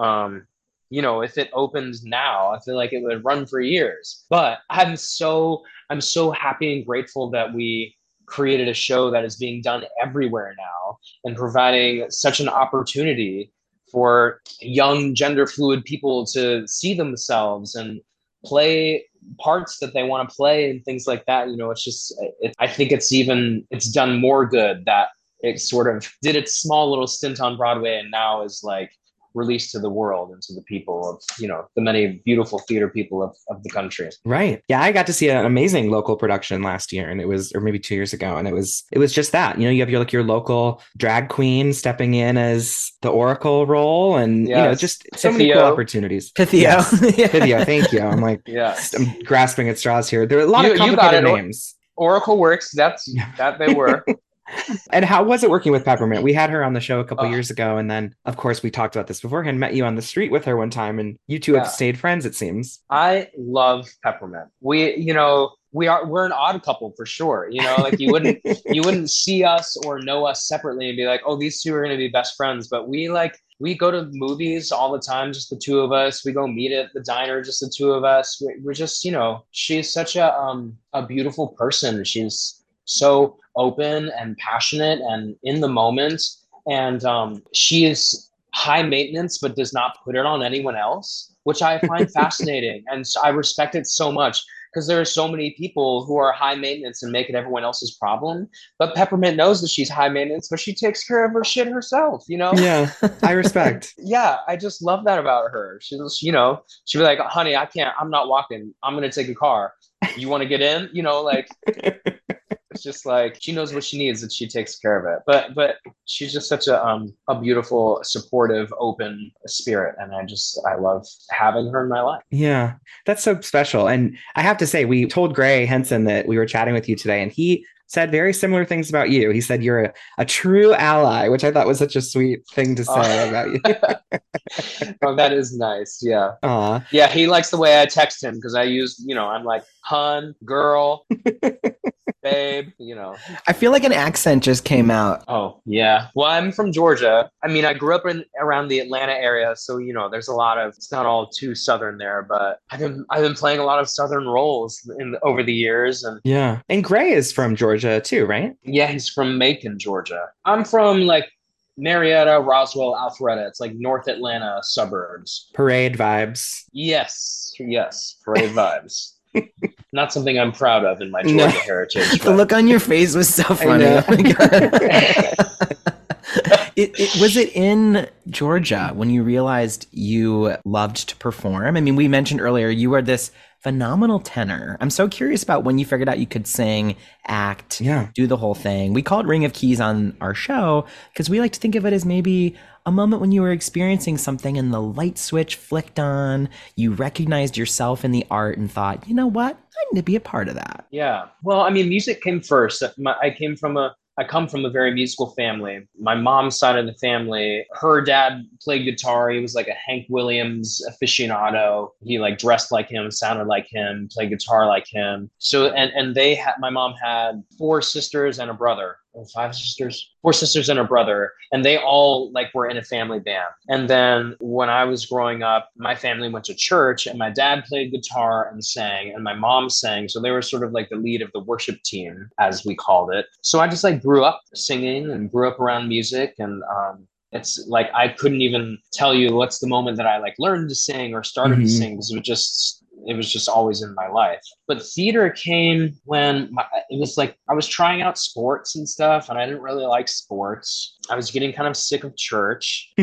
Speaker 4: Um, you know, if it opens now, I feel like it would run for years. But I'm so I'm so happy and grateful that we created a show that is being done everywhere now and providing such an opportunity for young gender fluid people to see themselves and play parts that they want to play and things like that you know it's just it, i think it's even it's done more good that it sort of did its small little stint on broadway and now is like released to the world and to the people of you know the many beautiful theater people of, of the country
Speaker 1: Right. Yeah, I got to see an amazing local production last year and it was or maybe 2 years ago and it was it was just that. You know, you have your like your local drag queen stepping in as the oracle role and you know, just so many cool opportunities.
Speaker 3: Pythio.
Speaker 1: Yes.
Speaker 3: Yeah.
Speaker 1: Pythio, thank you. I'm like
Speaker 4: yeah
Speaker 1: I'm grasping at straws here. There are a lot
Speaker 4: You-
Speaker 1: of
Speaker 4: you got
Speaker 1: complicated
Speaker 4: it.
Speaker 1: names.
Speaker 4: oracle works that's that they were
Speaker 1: And how was it working with Peppermint? We had her on the show a couple
Speaker 4: Oh.
Speaker 1: years ago, and then, of course, we talked about this beforehand. Met you on the street with her one time, and you two
Speaker 4: Yeah.
Speaker 1: have stayed friends. It seems.
Speaker 4: I love peppermint. We, you know, we are we're an odd couple for sure. You know, like you wouldn't you wouldn't see us or know us separately and be like, oh, these two are gonna be best friends. But we like we go to movies all the time, just the two of us. We go meet at the diner, just the two of us. We- We're just, you know, she's such a um a beautiful person. She's so open and passionate and in the moment. And um, she is high maintenance, but does not put it on anyone else, which I find fascinating. And so I respect it so much because there are so many people who are high maintenance and make it everyone else's problem. But Peppermint knows that she's high maintenance, but she takes care of her shit herself, you know?
Speaker 1: Yeah, I respect.
Speaker 4: yeah, I just love that about her. She's, you know, she'd be like, honey, I can't, I'm not walking. I'm going to take a car. You want to get in? You know, like, it's just like she knows what she needs and she takes care of it. But, but she's just such a, um, a beautiful, supportive, open spirit. And I just, I love having her in my life.
Speaker 1: Yeah, that's so special. And I have to say, we told Gray Henson that we were chatting with you today, and he said very similar things about you. He said you're a, a true ally, which I thought was such a sweet thing to say
Speaker 4: Oh.
Speaker 1: about you.
Speaker 4: oh, that is nice. Yeah.
Speaker 1: Aw.
Speaker 4: Yeah. He likes the way I text him because I use, you know, I'm like, hun, girl, babe, you know.
Speaker 3: I feel like an accent just came out.
Speaker 4: Oh, yeah. Well, I'm from Georgia. I mean, I grew up in around the Atlanta area, so you know, there's a lot of it's not all too southern there, but I've been I've been playing a lot of southern roles in over the years and
Speaker 1: Yeah. And Gray is from Georgia too, right?
Speaker 4: yeah, he's from Macon, Georgia. I'm from like Marietta, Roswell, Alpharetta. It's like North Atlanta suburbs.
Speaker 1: Parade vibes.
Speaker 4: Yes, yes, parade vibes. Not something I'm proud of in my
Speaker 1: No.
Speaker 4: Georgia heritage.
Speaker 3: The look on your face was so funny. Oh it, it, was it in Georgia when you realized you loved to perform? I mean, we mentioned earlier you were this phenomenal tenor. I'm so curious about when you figured out you could sing, act,
Speaker 1: Yeah.
Speaker 3: do the whole thing. We call it Ring of Keys on our show because we like to think of it as maybe a moment when you were experiencing something and the light switch flicked on. You recognized yourself in the art and thought, you know what? I need to be a part of that.
Speaker 4: Yeah. Well, I mean, music came first. I came from a I come from a very musical family. My mom's side of the family, her dad played guitar. He was like a Hank Williams aficionado. He like dressed like him, sounded like him, played guitar like him. So and and they had my mom had four sisters and a brother five sisters, four sisters and a brother, and they all like were in a family band. And then when I was growing up, my family went to church, and my dad played guitar and sang, and my mom sang. So they were sort of like the lead of the worship team, as we called it. So I just like grew up singing and grew up around music, and um, it's like I couldn't even tell you what's the moment that I like learned to sing or started mm-hmm. to sing because it was just it was just always in my life. But theater came when my, it was like I was trying out sports and stuff, and I didn't really like sports. I was getting kind of sick of church.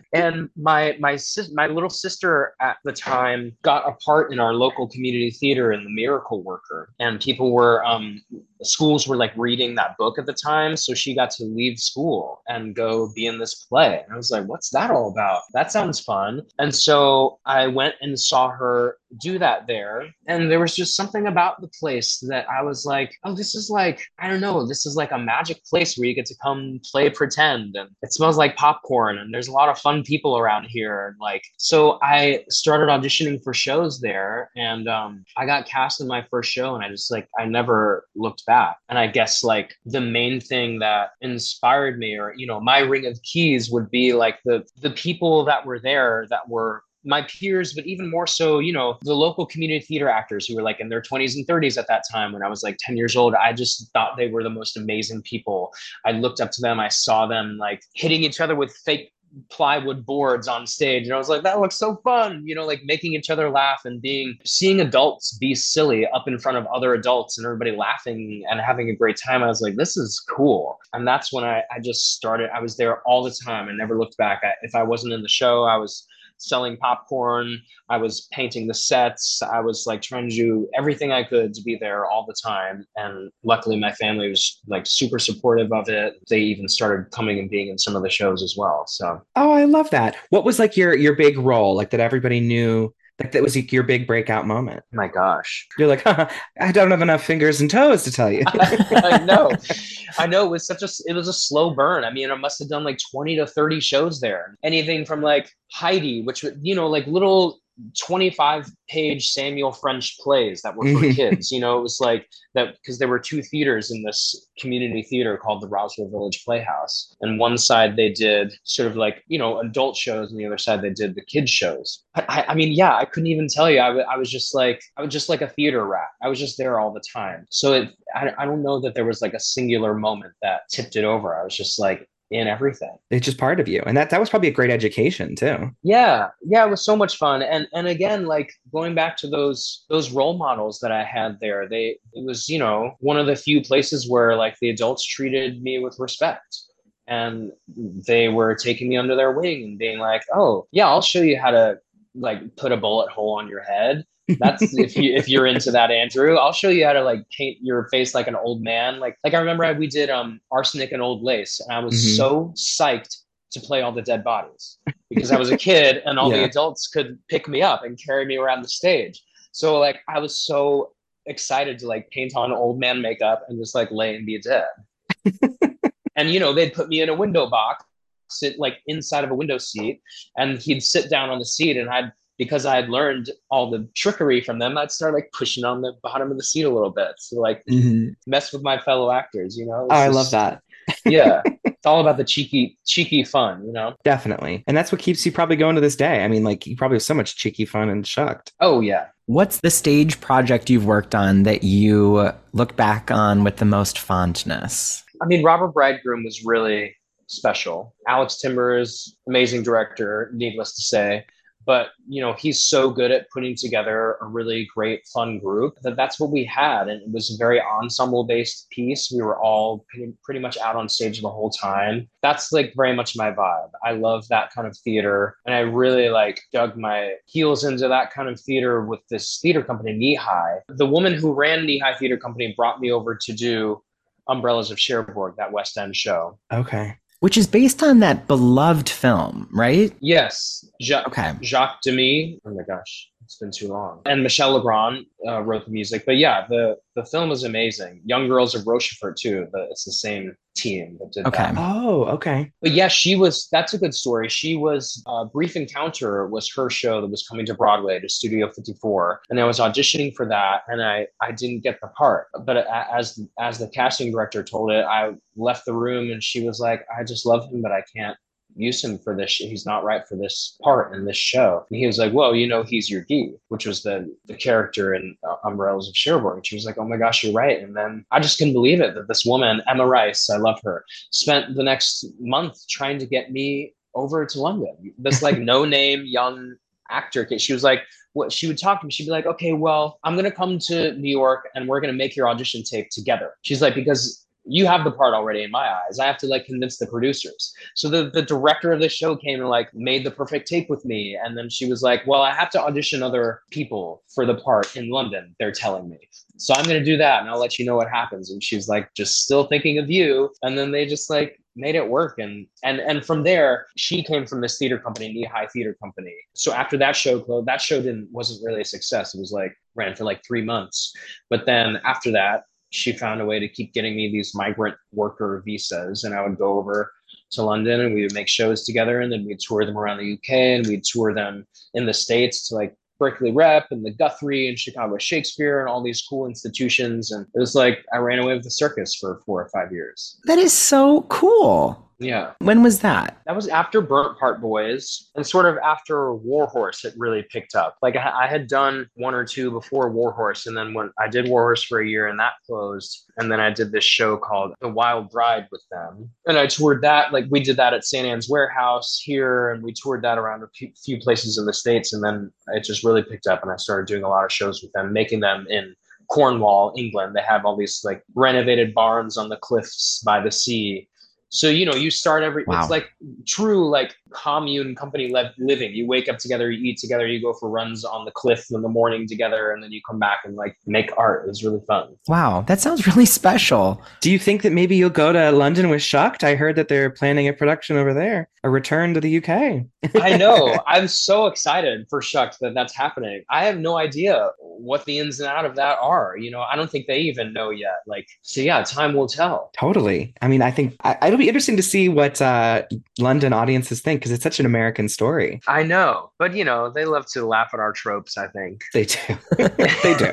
Speaker 4: and my my my little sister at the time got a part in our local community theater in the Miracle Worker, and people were um, schools were like reading that book at the time, so she got to leave school and go be in this play. And I was like, "What's that all about? That sounds fun." And so I went and saw her do that there. And there was just something about the place that I was like, oh, this is like, I don't know, this is like a magic place where you get to come play pretend. And it smells like popcorn. And there's a lot of fun people around here. And like, so I started auditioning for shows there. And um, I got cast in my first show. And I just like, I never looked back. And I guess like the main thing that inspired me, or, you know, my ring of keys would be like the, the people that were there that were my peers, but even more so, you know, the local community theater actors who were like in their 20s and 30s at that time when I was like 10 years old. I just thought they were the most amazing people. I looked up to them. I saw them like hitting each other with fake plywood boards on stage and i was like that looks so fun you know like making each other laugh and being seeing adults be silly up in front of other adults and everybody laughing and having a great time i was like this is cool and that's when i, I just started i was there all the time and never looked back I, if i wasn't in the show i was selling popcorn. I was painting the sets. I was like trying to do everything I could to be there all the time. And luckily, my family was like super supportive of it. They even started coming and being in some of the shows as well. So,
Speaker 1: oh, I love that. What was like your your big role, like that everybody knew? Like that was like your big breakout moment.
Speaker 4: My gosh.
Speaker 1: You're like, I don't have enough fingers and toes to tell you.
Speaker 4: I know. I know it was such a it was a slow burn. I mean, I must have done like 20 to 30 shows there. Anything from like Heidi, which you know, like little 25 page Samuel French plays that were for mm-hmm. kids. You know, it was like that because there were two theaters in this community theater called the Roswell Village Playhouse. And one side they did sort of like, you know, adult shows, and the other side they did the kids' shows. I, I mean, yeah, I couldn't even tell you. I, w- I was just like, I was just like a theater rat. I was just there all the time. So it, I, I don't know that there was like a singular moment that tipped it over. I was just like, in everything.
Speaker 1: It's just part of you. And that that was probably a great education too.
Speaker 4: Yeah. Yeah, it was so much fun. And and again, like going back to those those role models that I had there, they it was, you know, one of the few places where like the adults treated me with respect. And they were taking me under their wing and being like, "Oh, yeah, I'll show you how to like put a bullet hole on your head that's if you if you're into that, Andrew. I'll show you how to like paint your face like an old man. Like like I remember we did um arsenic and old lace, and I was mm-hmm. so psyched to play all the dead bodies because I was a kid and all yeah. the adults could pick me up and carry me around the stage. So like I was so excited to like paint on old man makeup and just like lay and be dead. and you know they'd put me in a window box sit like inside of a window seat and he'd sit down on the seat and I'd because I had learned all the trickery from them, I'd start like pushing on the bottom of the seat a little bit to like mm-hmm. mess with my fellow actors, you know?
Speaker 1: Oh, I love that.
Speaker 4: yeah. It's all about the cheeky, cheeky fun, you know?
Speaker 1: Definitely. And that's what keeps you probably going to this day. I mean, like you probably have so much cheeky fun and shucked.
Speaker 4: Oh, yeah.
Speaker 3: What's the stage project you've worked on that you look back on with the most fondness?
Speaker 4: I mean, Robber Bridegroom was really special. Alex Timbers, amazing director, needless to say but you know he's so good at putting together a really great fun group that that's what we had. And it was a very ensemble based piece. We were all pretty, much out on stage the whole time. That's like very much my vibe. I love that kind of theater. And i really like dug my heels into that kind of theater with this theater company Kneehigh the woman who ran Kneehigh theater company brought me over to do umbrellas of cherbourg that west end show.
Speaker 1: Okay
Speaker 3: which is based on that beloved film, right?
Speaker 4: Yes. Ja- okay. Jacques Demy. Oh my gosh. It's been too long. And Michel Legrand uh, wrote the music. But yeah, the the film is amazing. Young Girls of Rochefort too. But it's the same team that did
Speaker 3: Okay.
Speaker 4: that.
Speaker 1: Oh, okay.
Speaker 4: But yeah, she was. That's a good story. She was. Uh, Brief Encounter was her show that was coming to Broadway to Studio 54, and I was auditioning for that, and I I didn't get the part. But as as the casting director told it, I left the room, and she was like, "I just love him, but I can't." Use him for this he's not right for this part in this show and he was like well you know he's your d which was the the character in uh, umbrellas of cherbourg and she was like oh my gosh you're right and then i just couldn't believe it that this woman emma rice i love her spent the next month trying to get me over to London. This like no name young actor kid. She was like, what she would talk to me, she'd be like, okay, well, I'm gonna come to New York and we're gonna make your audition tape together. She's like, because you have the part already in my eyes. I have to like convince the producers. So the, the director of the show came and like made the perfect tape with me. And then she was like, well, I have to audition other people for the part in London, they're telling me. So I'm going to do that and I'll let you know what happens. And she's like, just still thinking of you. And then they just like made it work. And, and, and from there, she came from this theater company, Kneehigh Theater Company. So after that show closed, that show didn't, wasn't really a success. It was like ran for like three months. But then after that, she found a way to keep getting me these migrant worker visas and i would go over to london and we would make shows together and then we'd tour them around the uk and we'd tour them in the states to like berkeley rep and the guthrie and chicago shakespeare and all these cool institutions and it was like i ran away with the circus for four or five years
Speaker 3: That is so cool.
Speaker 4: Yeah
Speaker 3: When was that?
Speaker 4: that was after Burnt Part Boys and sort of after Warhorse, it really picked up. Like I, I had done one or two before Warhorse, and then when I did Warhorse for a year and that closed, and then I did this show called The Wild Bride with them, and I toured that. Like we did that at St. Ann's Warehouse here, and we toured that around a few- few places in the states, and then it just really picked up, and I started doing a lot of shows with them, making them in Cornwall, England. They have all these like renovated barns on the cliffs by the sea. So you know, you start every.
Speaker 3: Wow.
Speaker 4: It's like true like commune company le- living. You wake up together, you eat together, you go for runs on the cliff in the morning together, and then you come back and like make art. It was really fun.
Speaker 3: Wow, that sounds really special.
Speaker 1: Do you think that maybe you'll go to London with Shucked? I heard that they're planning a production over there, a return to the UK.
Speaker 4: I know. I'm so excited for Shucks that that's happening. I have no idea what the ins and out of that are. You know, I don't think they even know yet. Like, so yeah, time will tell.
Speaker 1: Totally. I mean, I think I, it'll be interesting to see what uh, London audiences think because it's such an American story.
Speaker 4: I know, but you know, they love to laugh at our tropes. I think.
Speaker 1: They do. they do.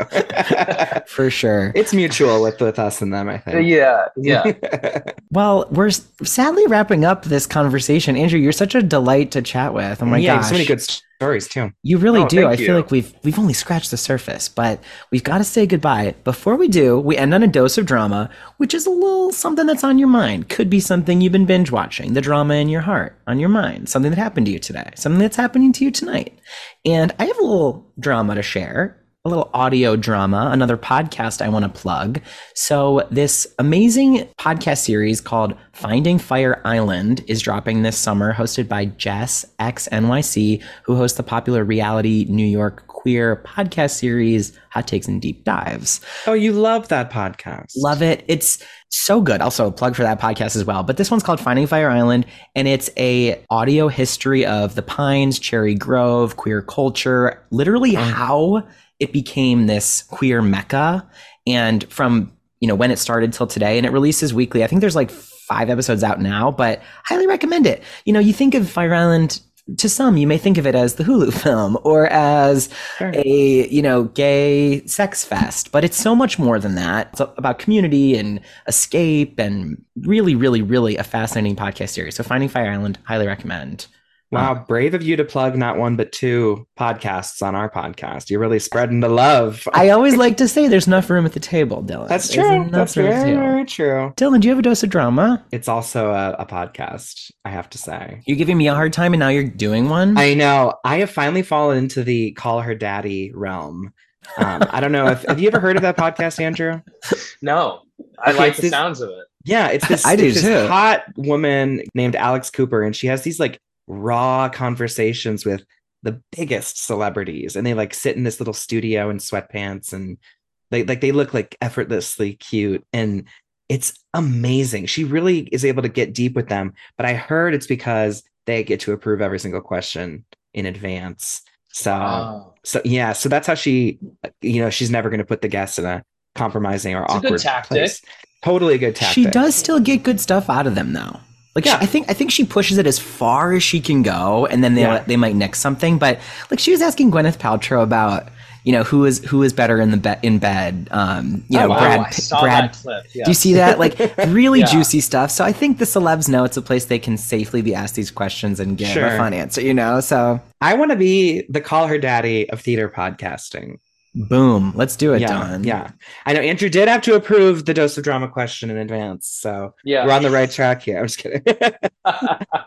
Speaker 3: For sure.
Speaker 1: it's mutual with, with us and them, I think.
Speaker 4: Yeah, yeah.
Speaker 3: Well, we're sadly wrapping up this conversation. Andrew, you're such a delight to chat with. Oh my god,
Speaker 1: yeah,
Speaker 3: gosh.
Speaker 1: so many good stories too.
Speaker 3: You really
Speaker 4: Oh,
Speaker 3: do.
Speaker 4: thank
Speaker 3: I feel like we've we've only scratched the surface, but we've got to say goodbye. Before we do, we end on a dose of drama, which is a little something that's on your mind. Could be something you've been binge watching, the drama in your heart, on your mind, something that happened to you today, something that's happening to you tonight. And I have a little drama to share. A little audio drama, another podcast I want to plug. So, this amazing podcast series called Finding Fire Island is dropping this summer, hosted by Jess X NYC, who hosts the popular reality New York queer podcast series Hot Takes and Deep Dives.
Speaker 1: Oh, you love that podcast.
Speaker 3: Love it. It's so good. Also, a plug for that podcast as well. But this one's called Finding Fire Island, and it's a audio history of the Pines, Cherry Grove, queer culture, literally oh. how it became this queer mecca, and from you know when it started till today. And it releases weekly. I think there's like five episodes out now, but highly recommend it. You know, you think of Fire Island. To some, you may think of it as the Hulu film or as
Speaker 1: Sure.
Speaker 3: a you know gay sex fest but it's so much more than that it's about community and escape and really really really a fascinating podcast series so finding fire island highly recommend
Speaker 1: Wow, brave of you to plug not one but two podcasts on our podcast. You're really spreading the love.
Speaker 3: i always like to say there's enough room at the table dylan
Speaker 1: That's true. That's
Speaker 3: room
Speaker 1: very, very true.
Speaker 3: dylan do you have a dose of drama
Speaker 1: It's also a, a podcast, I have to say.
Speaker 3: you're giving me a hard time and now you're doing one
Speaker 1: I know. I have finally fallen into the call her daddy realm. Um, I don't know if have you ever heard of that podcast, Andrew?
Speaker 4: No, I
Speaker 1: Okay,
Speaker 4: like the
Speaker 1: this-
Speaker 4: sounds of it.
Speaker 1: Yeah, it's this,
Speaker 3: I do
Speaker 1: this
Speaker 3: too.
Speaker 1: hot woman named Alex Cooper, and she has these like raw conversations with the biggest celebrities, and they like sit in this little studio in sweatpants, and they like they look like effortlessly cute, and it's amazing. She really is able to get deep with them, but I heard it's because they get to approve every single question in advance. So
Speaker 4: Oh.
Speaker 1: so yeah, so that's how she you know, she's never gonna put the guests in a compromising or
Speaker 4: It's a good
Speaker 1: awkward
Speaker 4: tactic.
Speaker 1: place. Totally a good tactic.
Speaker 3: She does still get good stuff out of them though. Like she-
Speaker 1: Yeah.
Speaker 3: I think I think she pushes it as far as she can go, and then they
Speaker 1: Yeah.
Speaker 3: they might nix something. But like she was asking Gwyneth Paltrow about you know who is who is better in the be- in bed. Um, you
Speaker 1: Oh,
Speaker 3: know
Speaker 1: wow.
Speaker 3: Brad. Brad.
Speaker 4: clip.
Speaker 3: Do you see that? Like really
Speaker 4: Yeah.
Speaker 3: juicy stuff. So I think the celebs know it's a place they can safely be asked these questions and get
Speaker 1: Sure.
Speaker 3: a fun answer. You know, so
Speaker 1: I want to be the call her daddy of theater podcasting.
Speaker 3: Boom, let's do it,
Speaker 1: yeah,
Speaker 3: Don.
Speaker 1: yeah. I know Andrew did have to approve the dose of drama question in advance, so
Speaker 4: Yeah.
Speaker 1: we're on the right track here. I'm just kidding.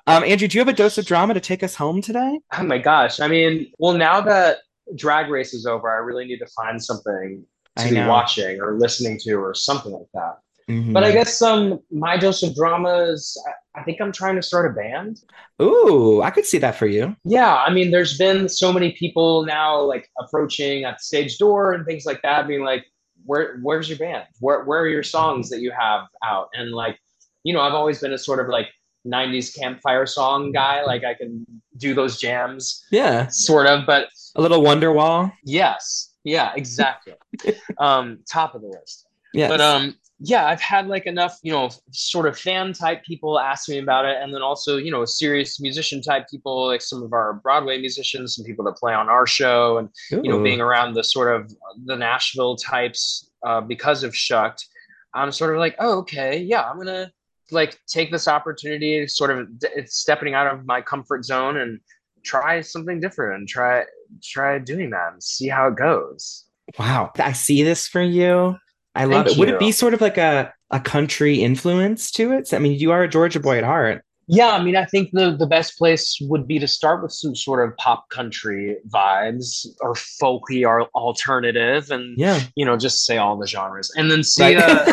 Speaker 1: um, Andrew, do you have a dose of drama to take us home today?
Speaker 4: Oh my gosh. I mean, well, now that drag race is over, I really need to find something
Speaker 1: I
Speaker 4: to be
Speaker 1: know.
Speaker 4: watching or listening to or something like that.
Speaker 1: Mhm.
Speaker 4: But I guess um, my dose of drama is I, think I'm trying to start a band.
Speaker 1: Ooh, I could see that for you.
Speaker 4: Yeah, I mean, there's been so many people now like approaching at the stage door and things like that, being like, "Where, where's your band? Where, where are your songs that you have out?" And like, you know, I've always been a sort of like '90s campfire song guy. Like, I can do those jams,
Speaker 1: Yeah,
Speaker 4: sort of. But
Speaker 1: a little Wonderwall.
Speaker 4: yes, yeah, exactly. um, top of the list.
Speaker 1: Yeah,
Speaker 4: But um, yeah, I've had like enough, you know, sort of fan type people ask me about it, and then also, you know, serious musician type people, like some of our Broadway musicians, some people that play on our show, and you know, being around the sort of the Nashville types uh, because of Shucked, I'm sort of like, oh, okay, yeah, I'm gonna like take this opportunity, sort of d- stepping out of my comfort zone and try something different and try try doing that and see how it goes.
Speaker 1: wow, I see this for you. I love
Speaker 4: Thank
Speaker 1: it. Would it be sort of like a a country influence to it? I mean, you are a Georgia boy at heart.
Speaker 4: Yeah, I mean, I think the the best place would be to start with some sort of pop country vibes or folky or alternative, and
Speaker 1: Yeah,
Speaker 4: you know, just say all the genres, and then see
Speaker 1: Right.
Speaker 4: uh,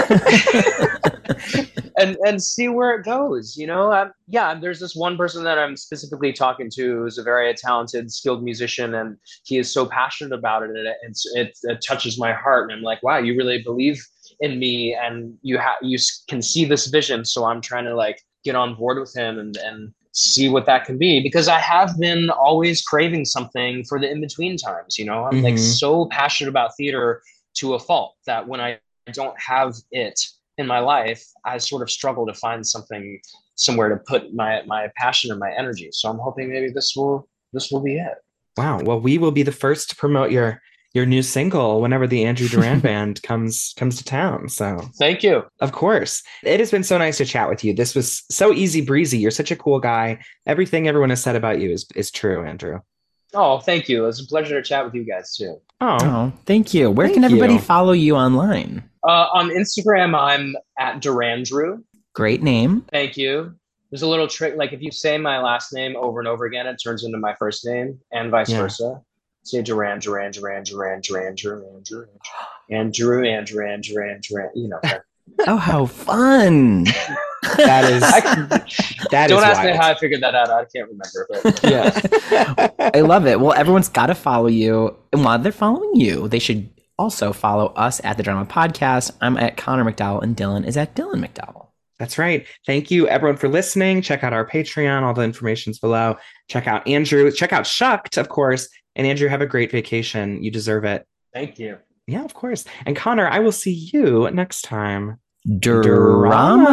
Speaker 4: and and see where it goes. You know, um, yeah. There's this one person that I'm specifically talking to who's a very talented, skilled musician, and he is so passionate about it, and it, it, it touches my heart. And I'm like, wow, you really believe in me, and you have you can see this vision. So I'm trying to like get on board with him and and see what that can be because I have been always craving something for the in between times. You know, I'm like
Speaker 1: Mhm.
Speaker 4: so passionate about theater to a fault that when I don't have it in my life, I sort of struggle to find something somewhere to put my my passion and my energy. So I'm hoping maybe this will this will be it.
Speaker 1: wow. Well, we will be the first to promote your your new single whenever the Andrew Durand band comes comes to town. So
Speaker 4: Thank you.
Speaker 1: Of course. It has been so nice to chat with you. This was so easy breezy. You're such a cool guy. Everything everyone has said about you is, is true, Andrew.
Speaker 4: Oh, thank you. It was a pleasure to chat with you guys too.
Speaker 1: Oh,
Speaker 3: Oh, thank you. Where
Speaker 1: Thank
Speaker 3: can everybody
Speaker 1: you.
Speaker 3: follow you online?
Speaker 4: Uh, on Instagram, I'm at Durandrew.
Speaker 3: Great name.
Speaker 4: Thank you. There's a little trick, like if you say my last name over and over again, it turns into my first name, and vice
Speaker 1: Yeah.
Speaker 4: versa. Say Durand, Durand, Durand, Durand, Durand, Durand, Durand, Andrew, Andrew, Andrew, Andrew, you know.
Speaker 3: Oh, how fun!
Speaker 1: that is
Speaker 4: I,
Speaker 1: that
Speaker 4: don't
Speaker 1: is
Speaker 4: ask me how I figured that out. I can't remember. But
Speaker 1: yeah.
Speaker 3: I love it. Well, everyone's got to follow you, and while they're following you, they should also follow us at the Drama Podcast. I'm at Connor MacDowell, and Dylan is at Dylan MacDowell.
Speaker 1: That's right. Thank you everyone for listening. Check out our Patreon. All the information's below. Check out Andrew. Check out Shucked, of course. And Andrew, have a great vacation. You deserve it.
Speaker 4: thank you.
Speaker 1: Yeah, of course. And Connor, I will see you next time.
Speaker 3: Drama.